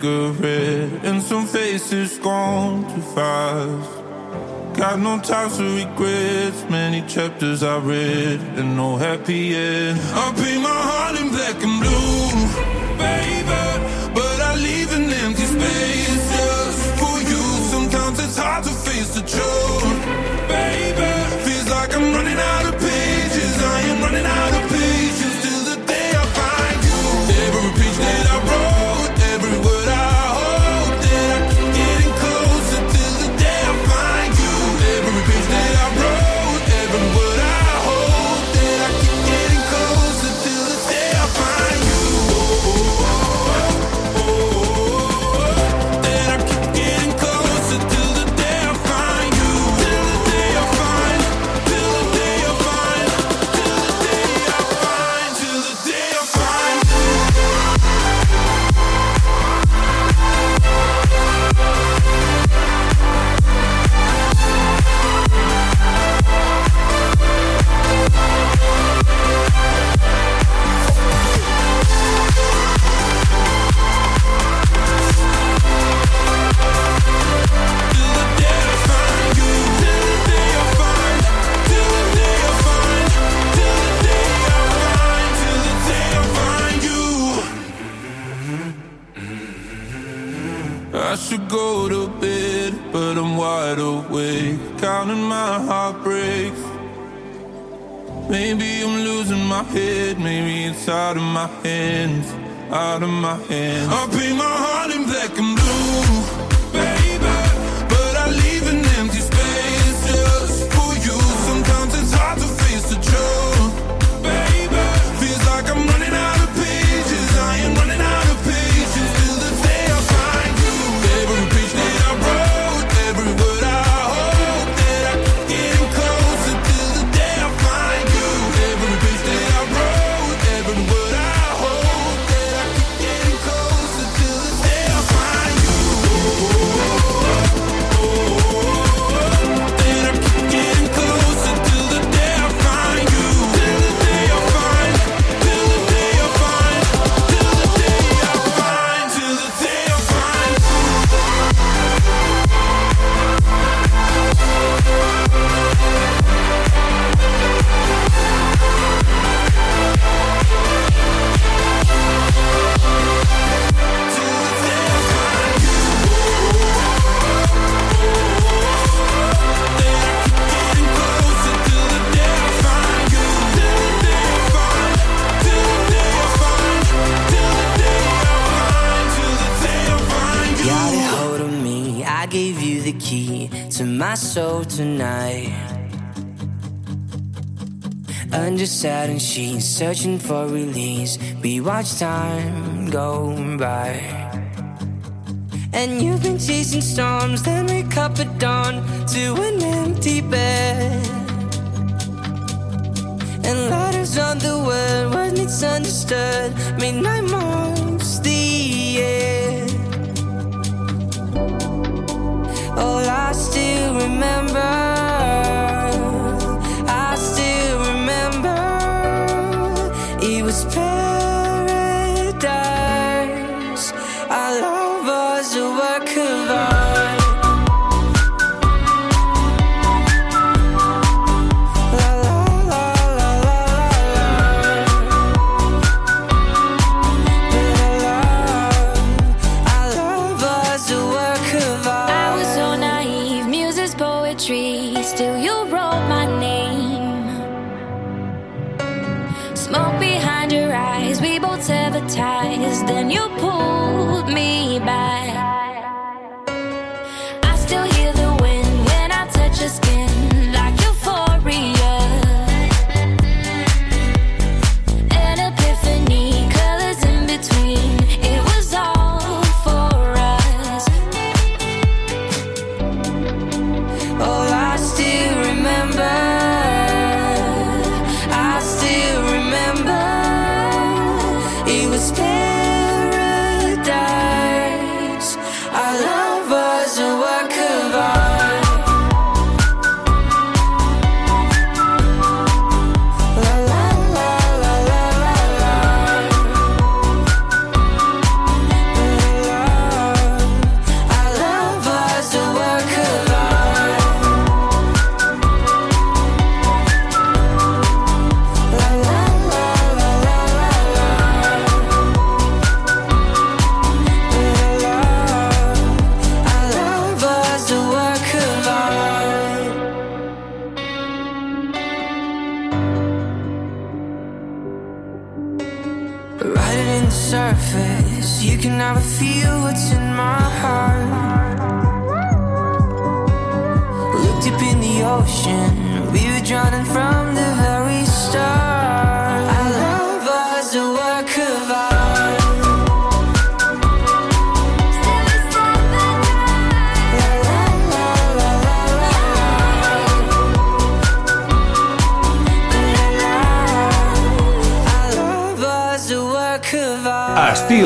Cigarette, and some faces gone too fast. Got no time for regrets, many chapters I read, and no happy end. I paint my heart in black and blue, baby, but I leave an empty space just for you. Sometimes it's hard to face the truth, should go to bed, but I'm wide awake, counting my heartbreaks. Maybe I'm losing my head, maybe it's out of my hands, out of my hands. Searching for release. We watch time go by. And you've been chasing storms, then wake up at dawn to an empty bed. And letters on the word, when it's understood. Midnight marks the air. All I still remember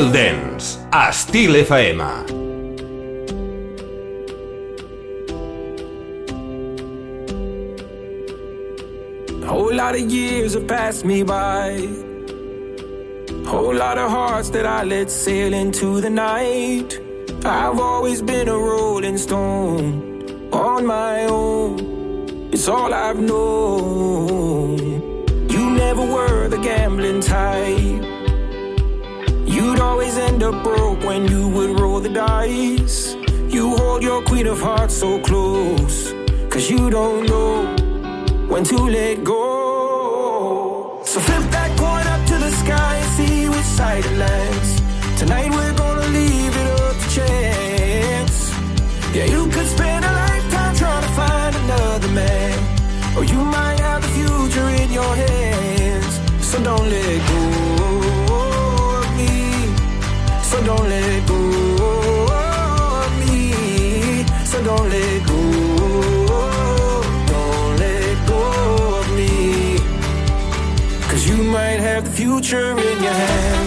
Styl Dance, Styl FM. A whole lot of years have passed me by. Whole lot of hearts that I let sail into the night. I've always been a rolling stone on my own. It's all I've known. You never were the gambling type always end up broke when you would roll the dice. You hold your queen of hearts so close, cause you don't know when to let go. So flip that coin up to the sky and see which side it lands. Tonight future in your hands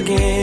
again.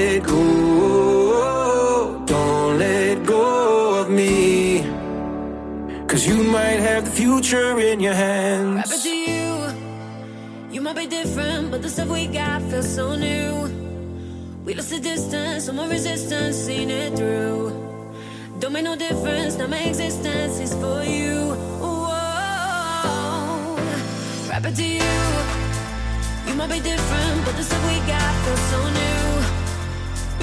let go, don't let go of me. Cause you might have the future in your hands. Wrap it to you. You might be different, but the stuff we got feels so new. We lost the distance, no more resistance, seen it through. Don't make no difference, now my existence is for you. Wrap it to you. You might be different, but the stuff we got feels so new.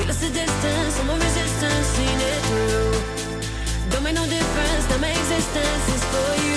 What's the distance? I'm a resistance, it through. Don't make no difference, now my existence is for you.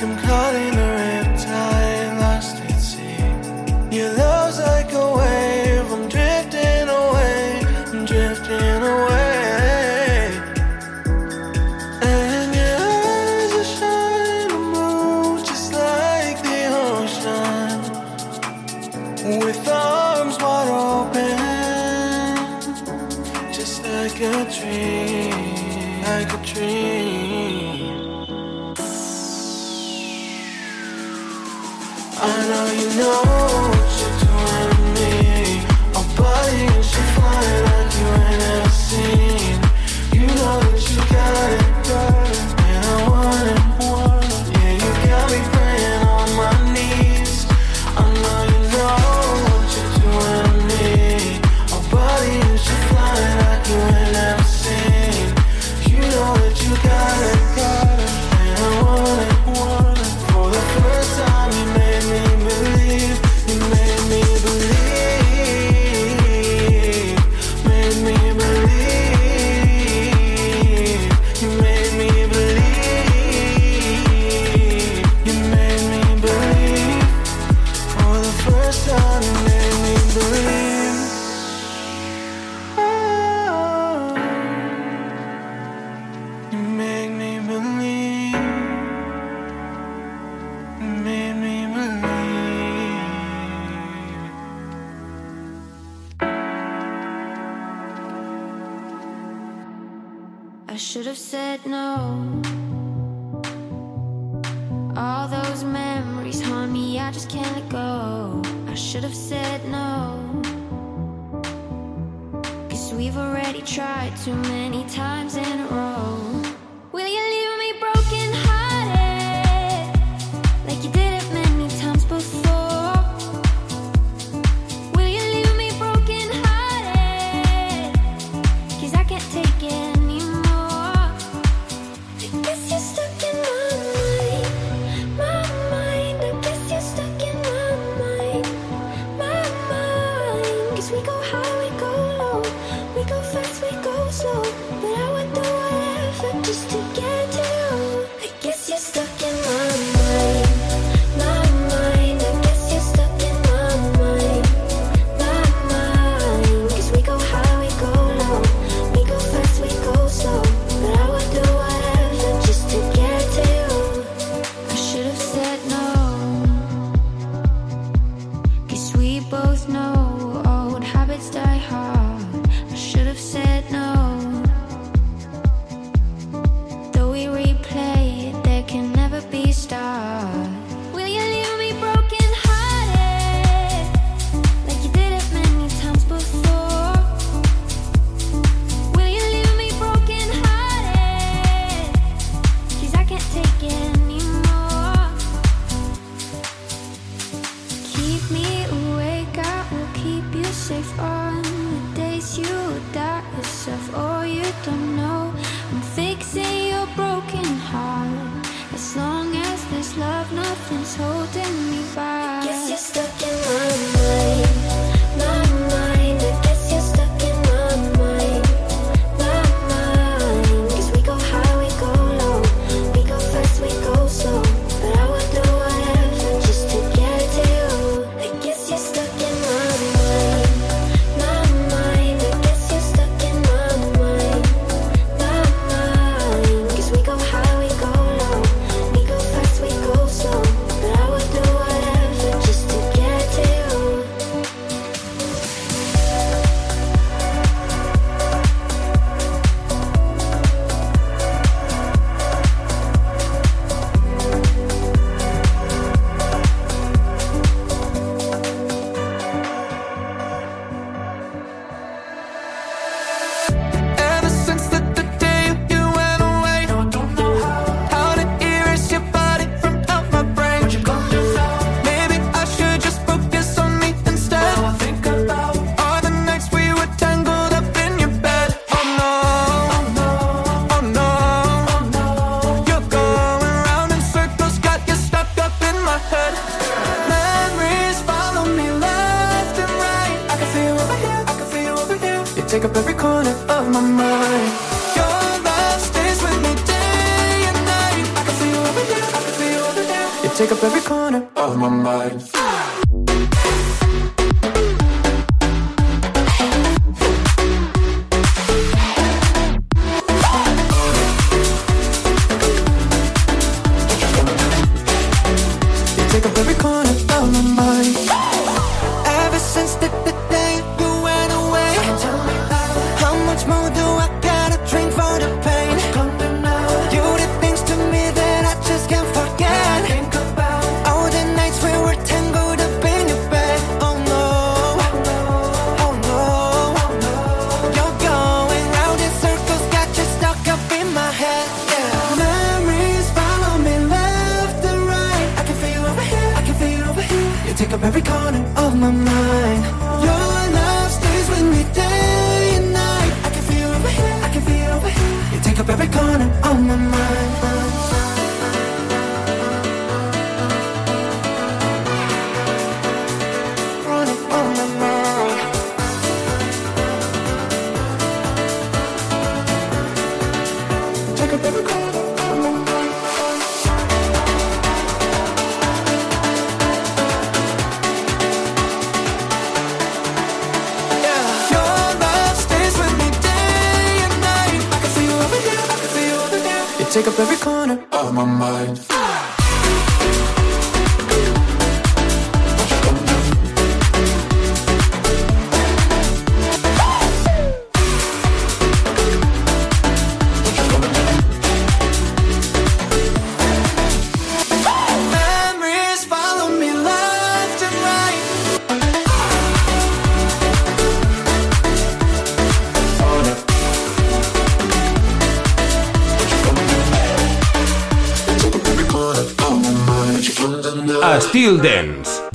I'm calling her. We've already tried too many times in a row.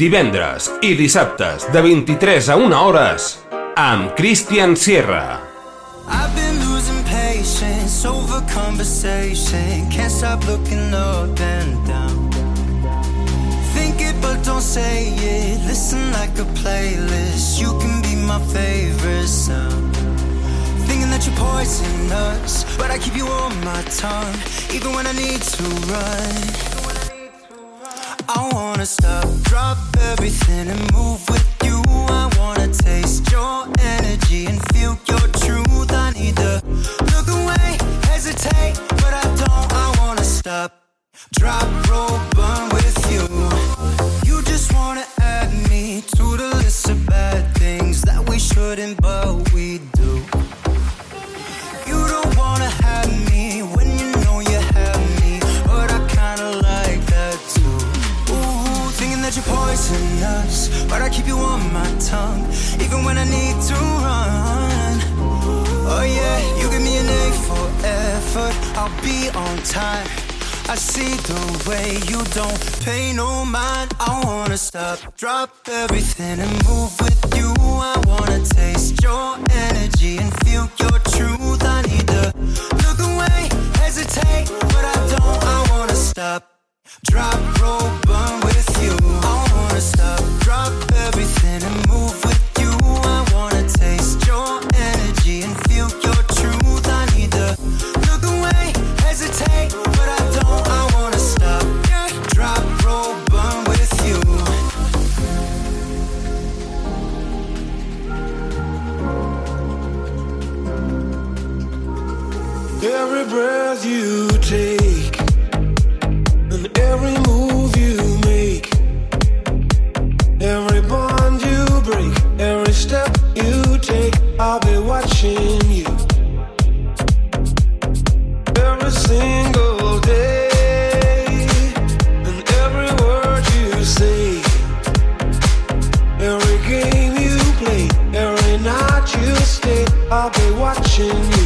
divendres i dissabtes de 23 a 1 hores amb Christian Sierra. I've been losing patience over conversation. Can't stop looking up and down. Think it but don't say it. Listen like a playlist. You can be my favorite sound. Thinking that you're poisonous But I keep you on my tongue. Even when I need to run. I wanna stop everything and move with time. I see the way you don't pay no mind. I wanna stop, drop everything and move with you. I wanna taste your energy and feel your truth. I need to look away, hesitate, but I don't. I wanna stop, drop, roll, burn with you. I wanna stop. I'll be watching you.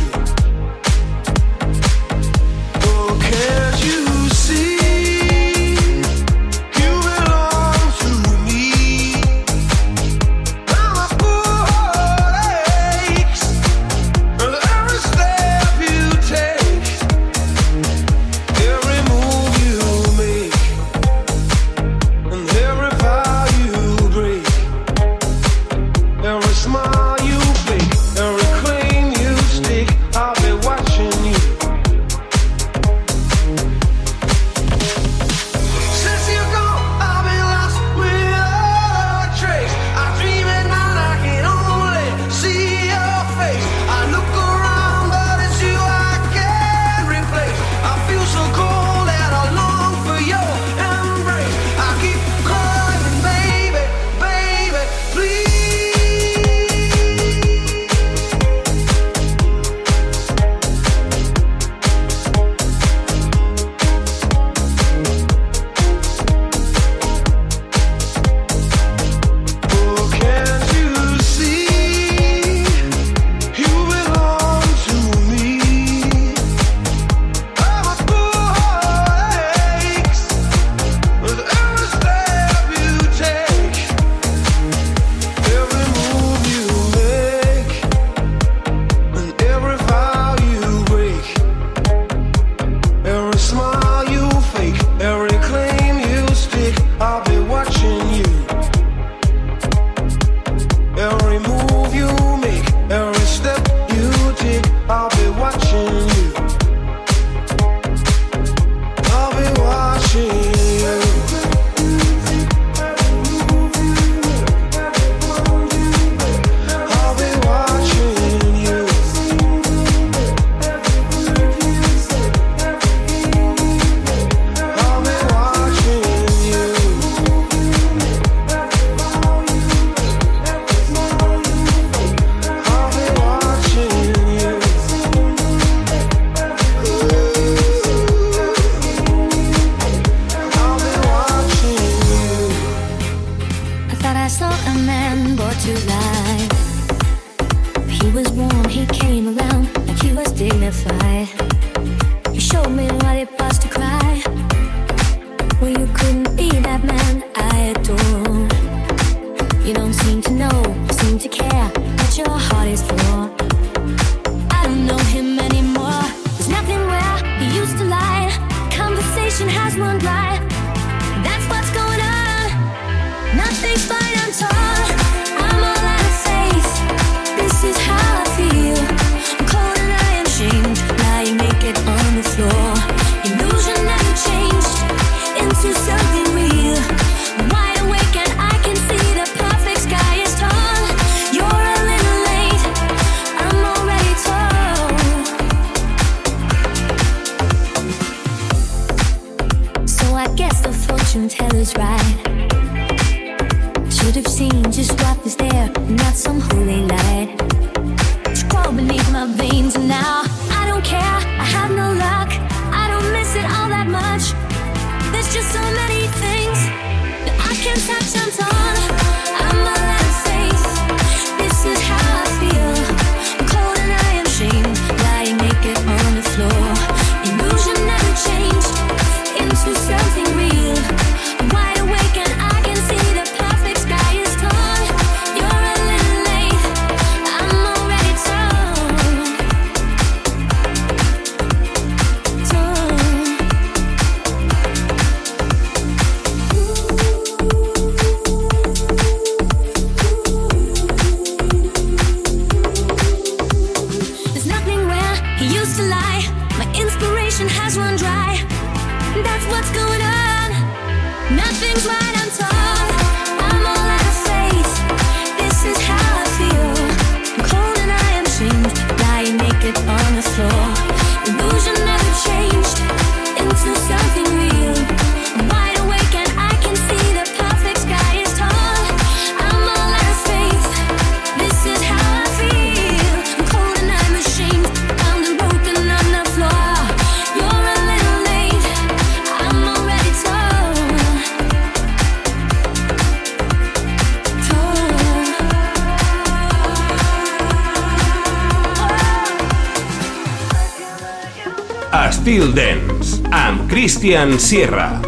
Cristian Sierra.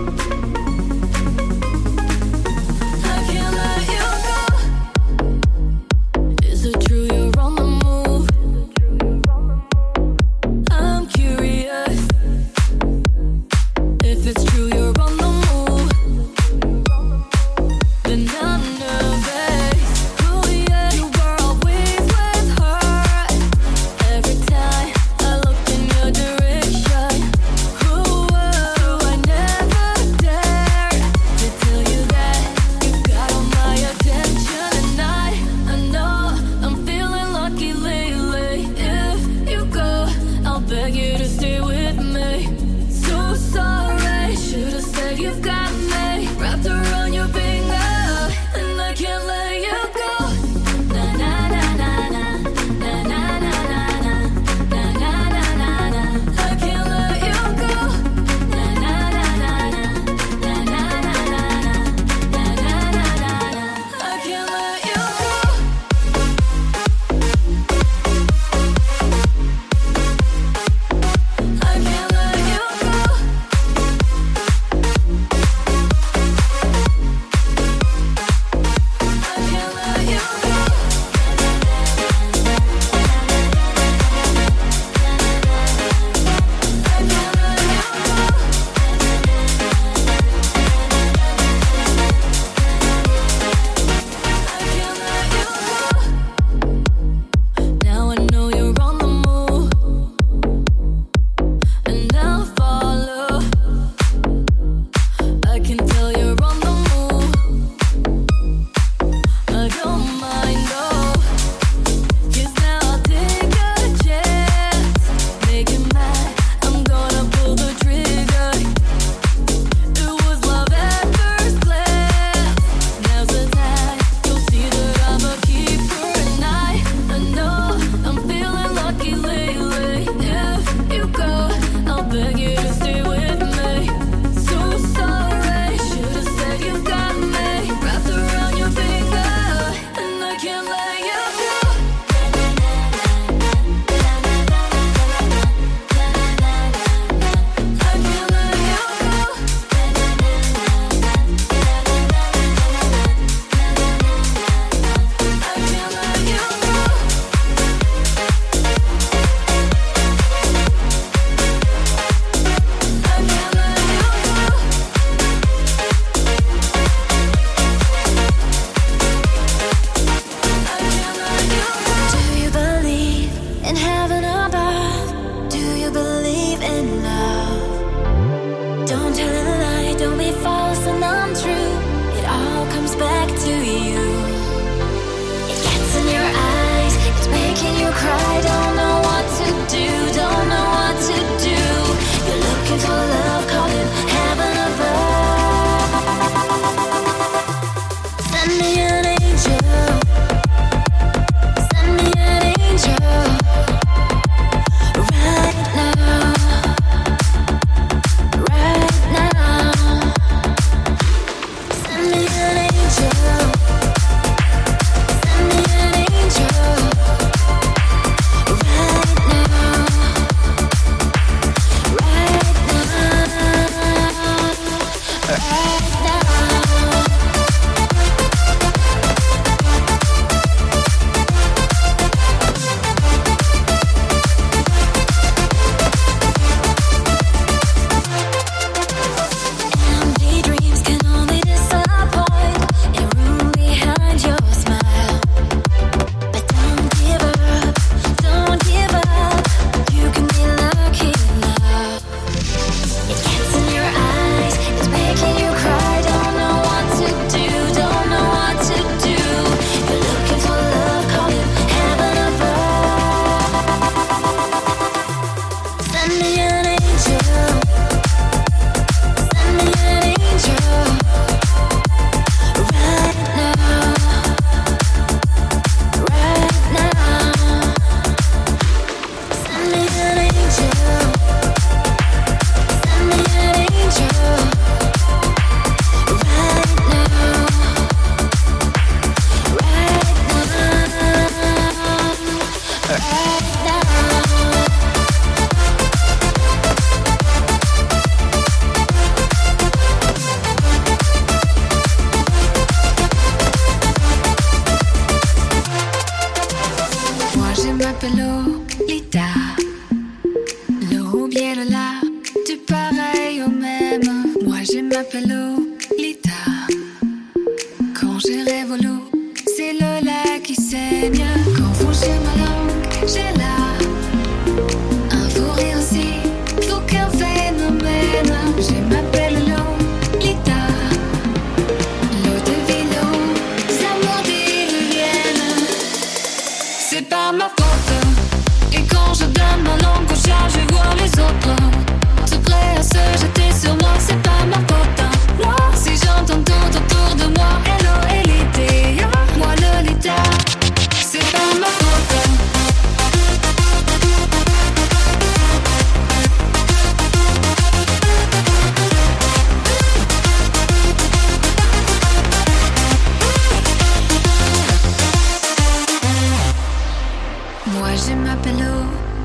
Moi je m'appelle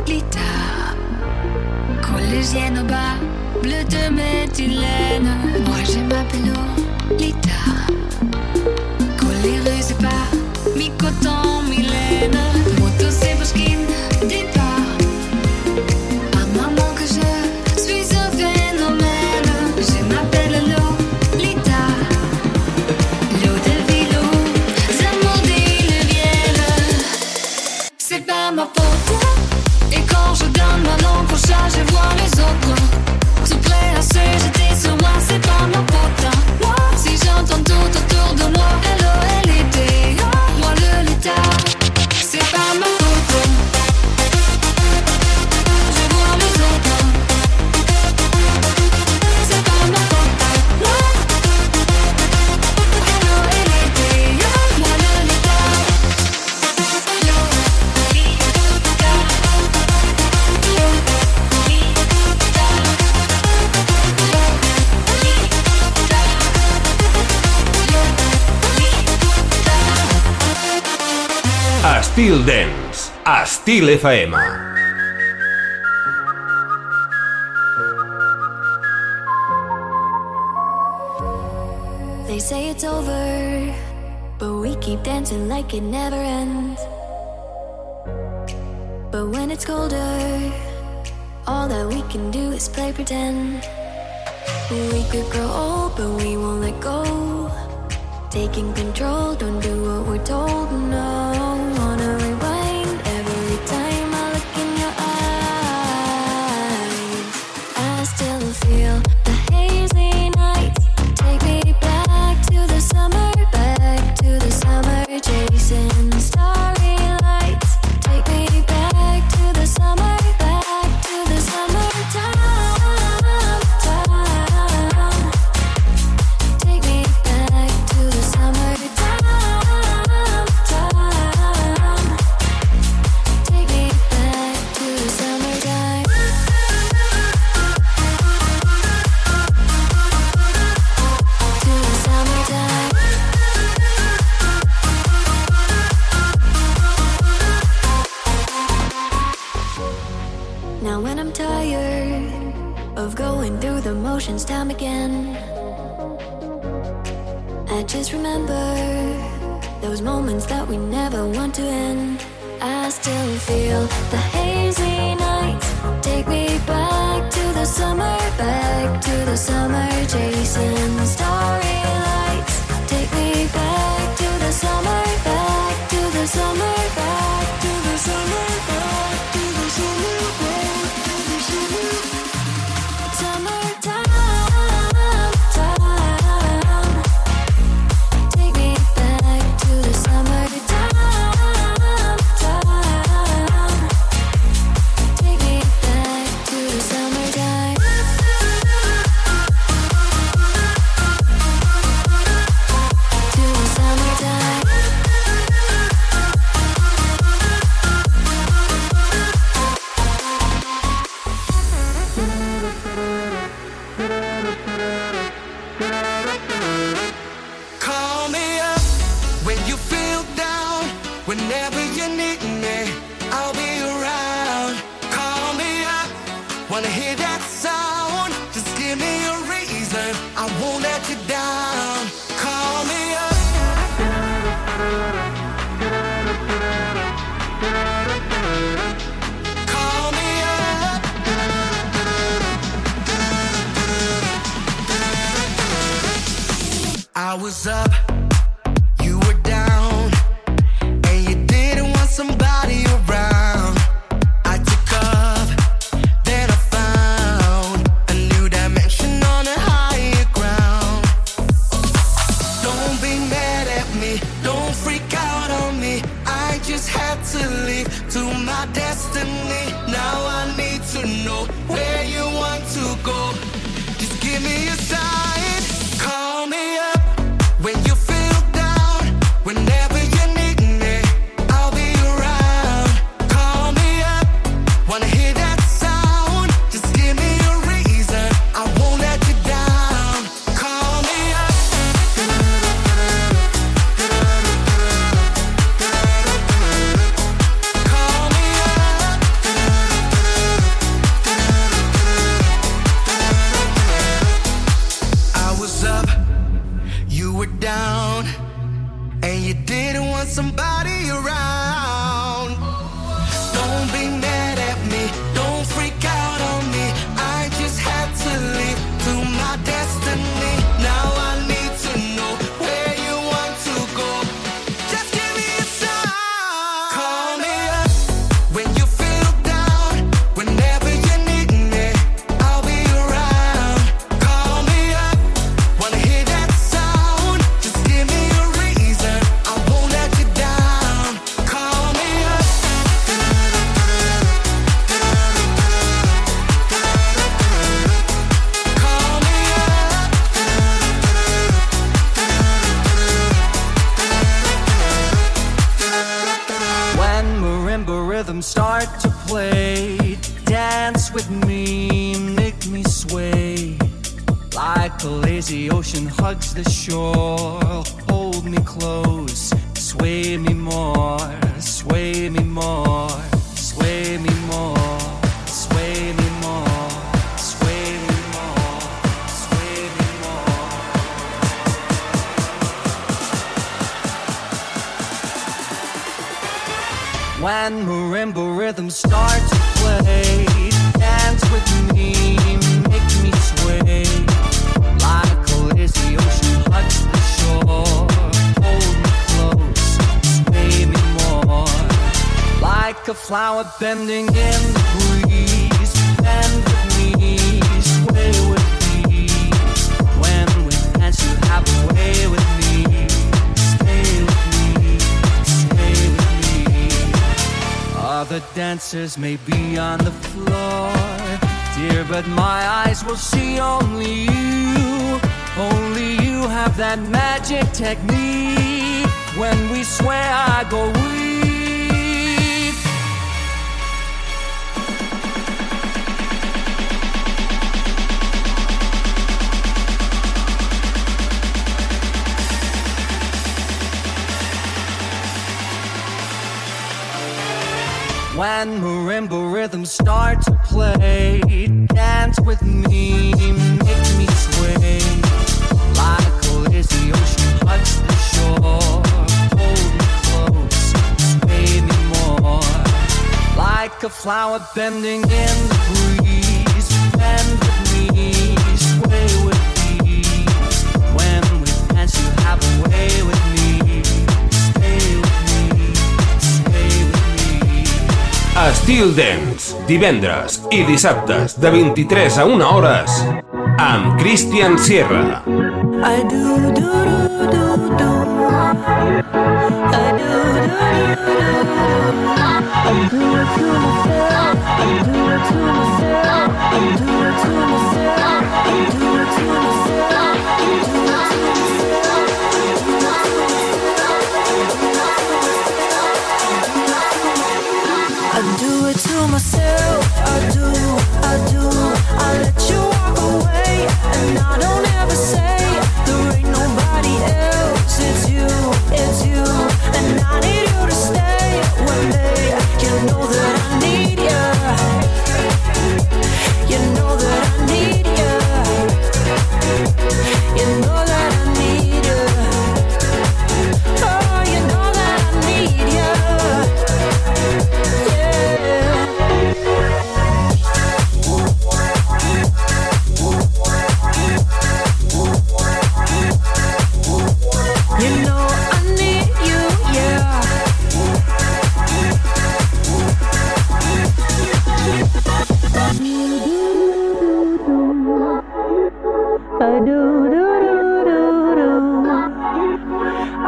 Lita, collégienne au bas, bleu de méthylène. Moi je m'appelle Lita, colère pas mi-coton. nosotros Estil Dance, Estil FM. Was up, When marimba rhythms start to play, dance with me, make me sway. Like a lazy ocean, touch the shore. Hold me close, sway me more. Like a flower bending in the breeze, bend Estil Dance, divendres i dissabtes de 23 a 1 hores amb Christian Sierra. I do, do, do, do, do.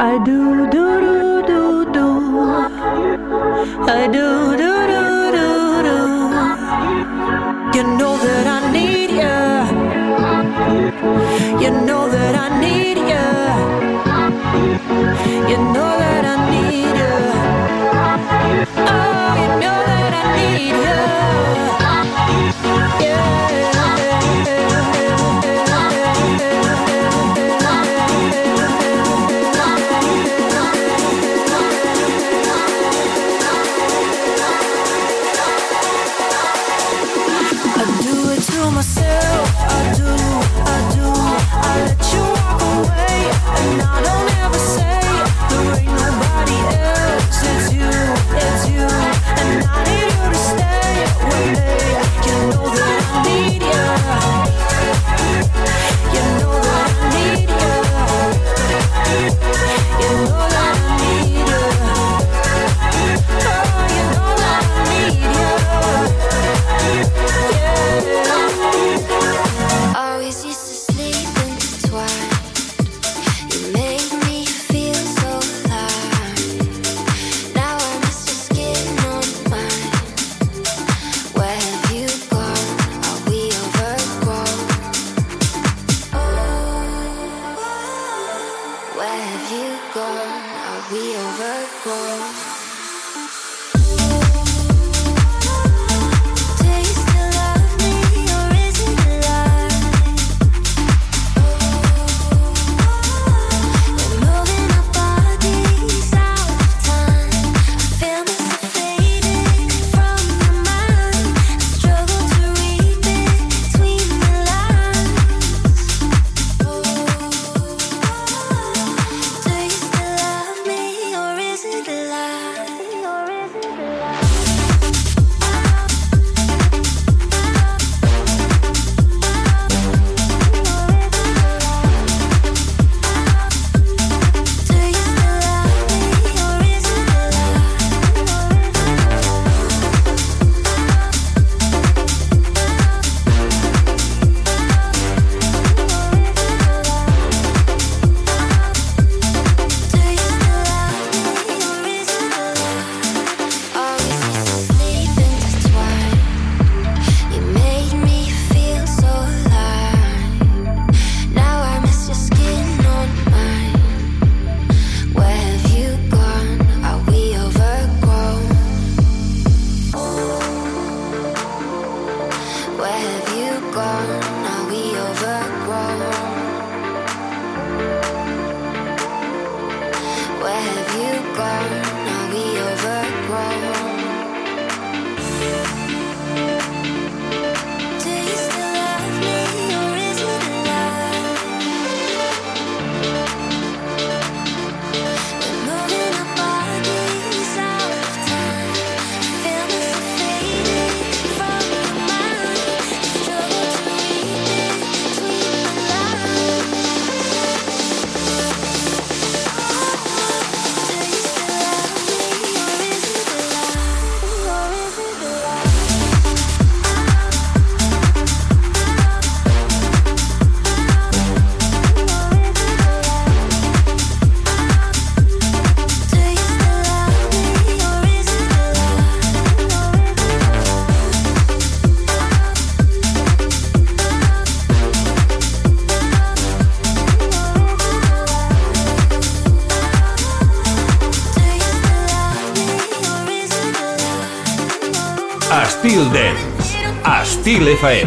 I do do do do do. I do. Styl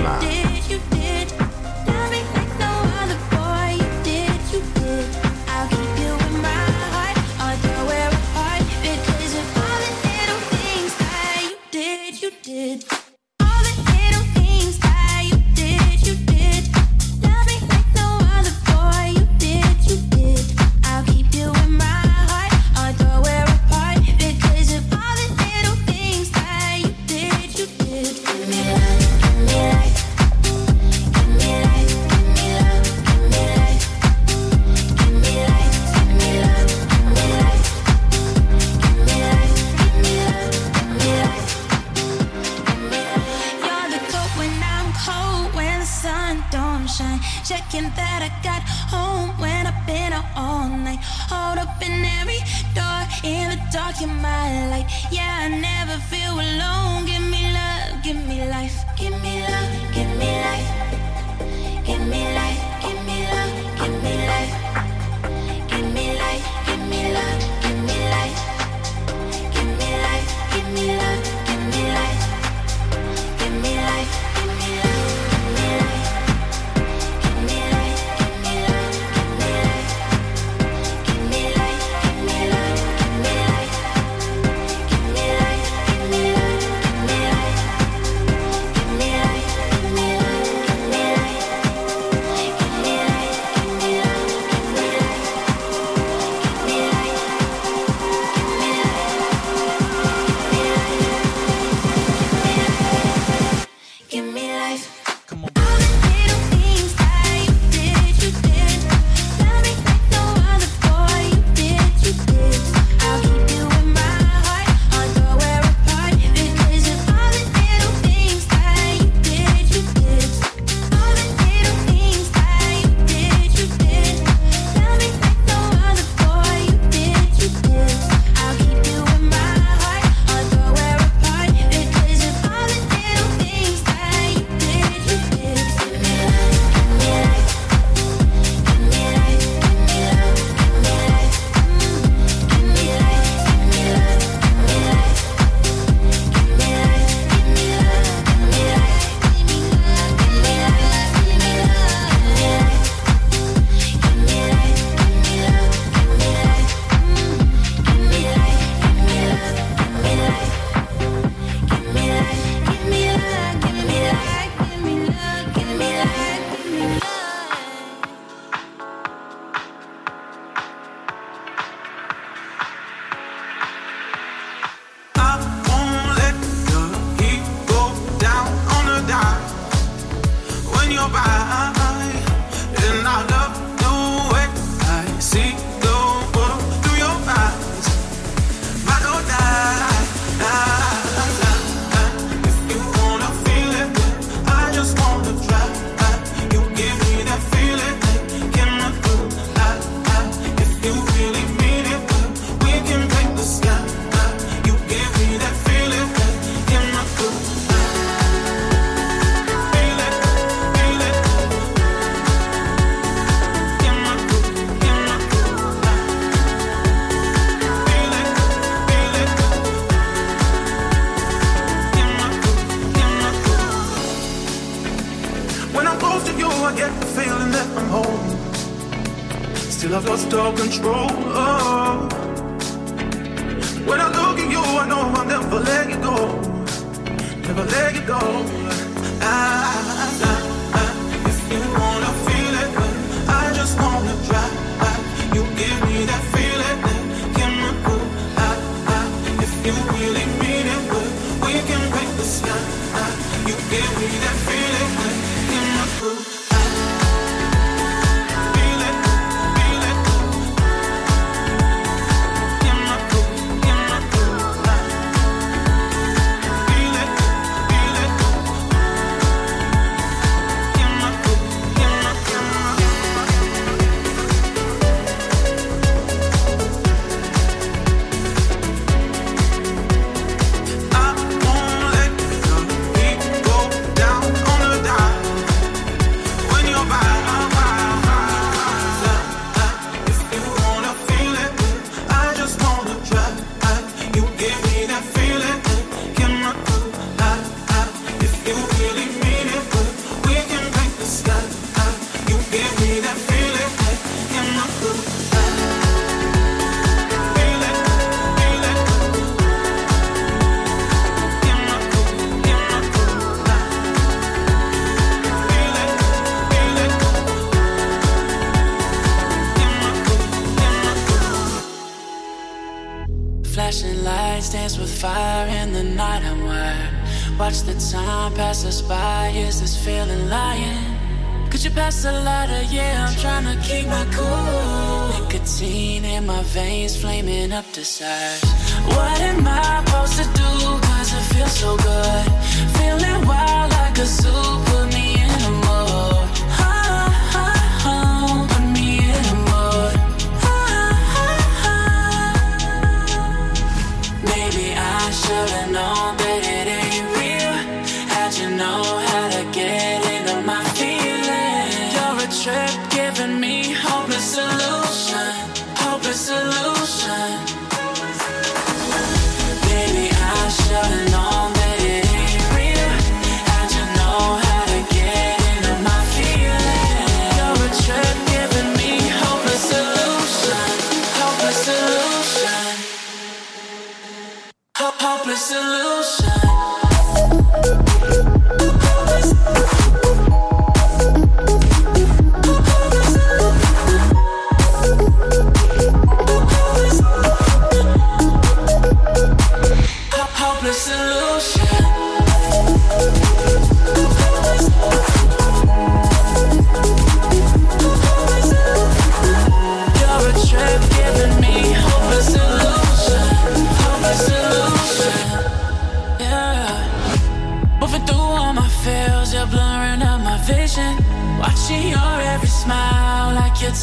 Watch the time pass us by. Is this feeling lying? Could you pass the lighter? Yeah, I'm trying to keep my cool. Nicotine in my veins, flaming up the sides. What am I supposed to do? Cause it feels so good. Feeling wild like a zoo.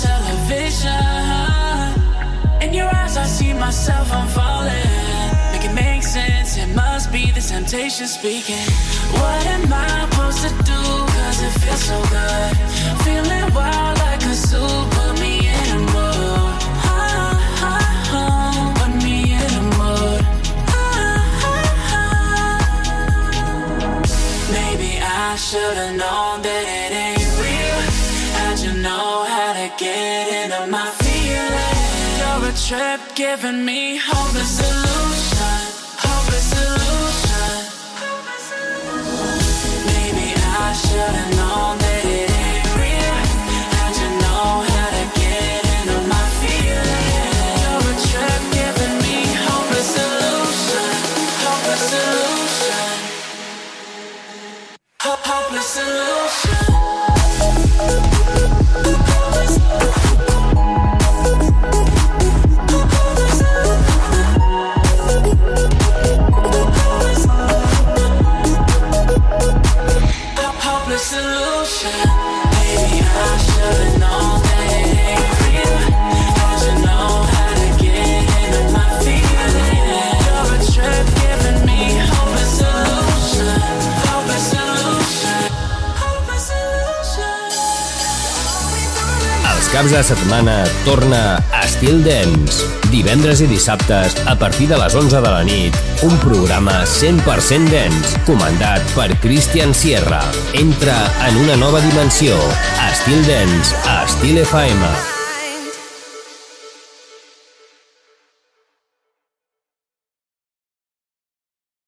Television. In your eyes, I see myself, I'm falling. Make it make sense, it must be the temptation speaking. What am I supposed to do? Cause it feels so good. Feeling wild like a zoo, put me in a mood. Put me in a mood. Maybe I should've known that it ain't how to get my feelings? You're a trip giving me hopeless solution, hopeless solution. Maybe I should've known caps de setmana torna Estil Dance. Divendres i dissabtes, a partir de les 11 de la nit, un programa 100% dance, comandat per Christian Sierra. Entra en una nova dimensió. Estil Dance, a Estil FM.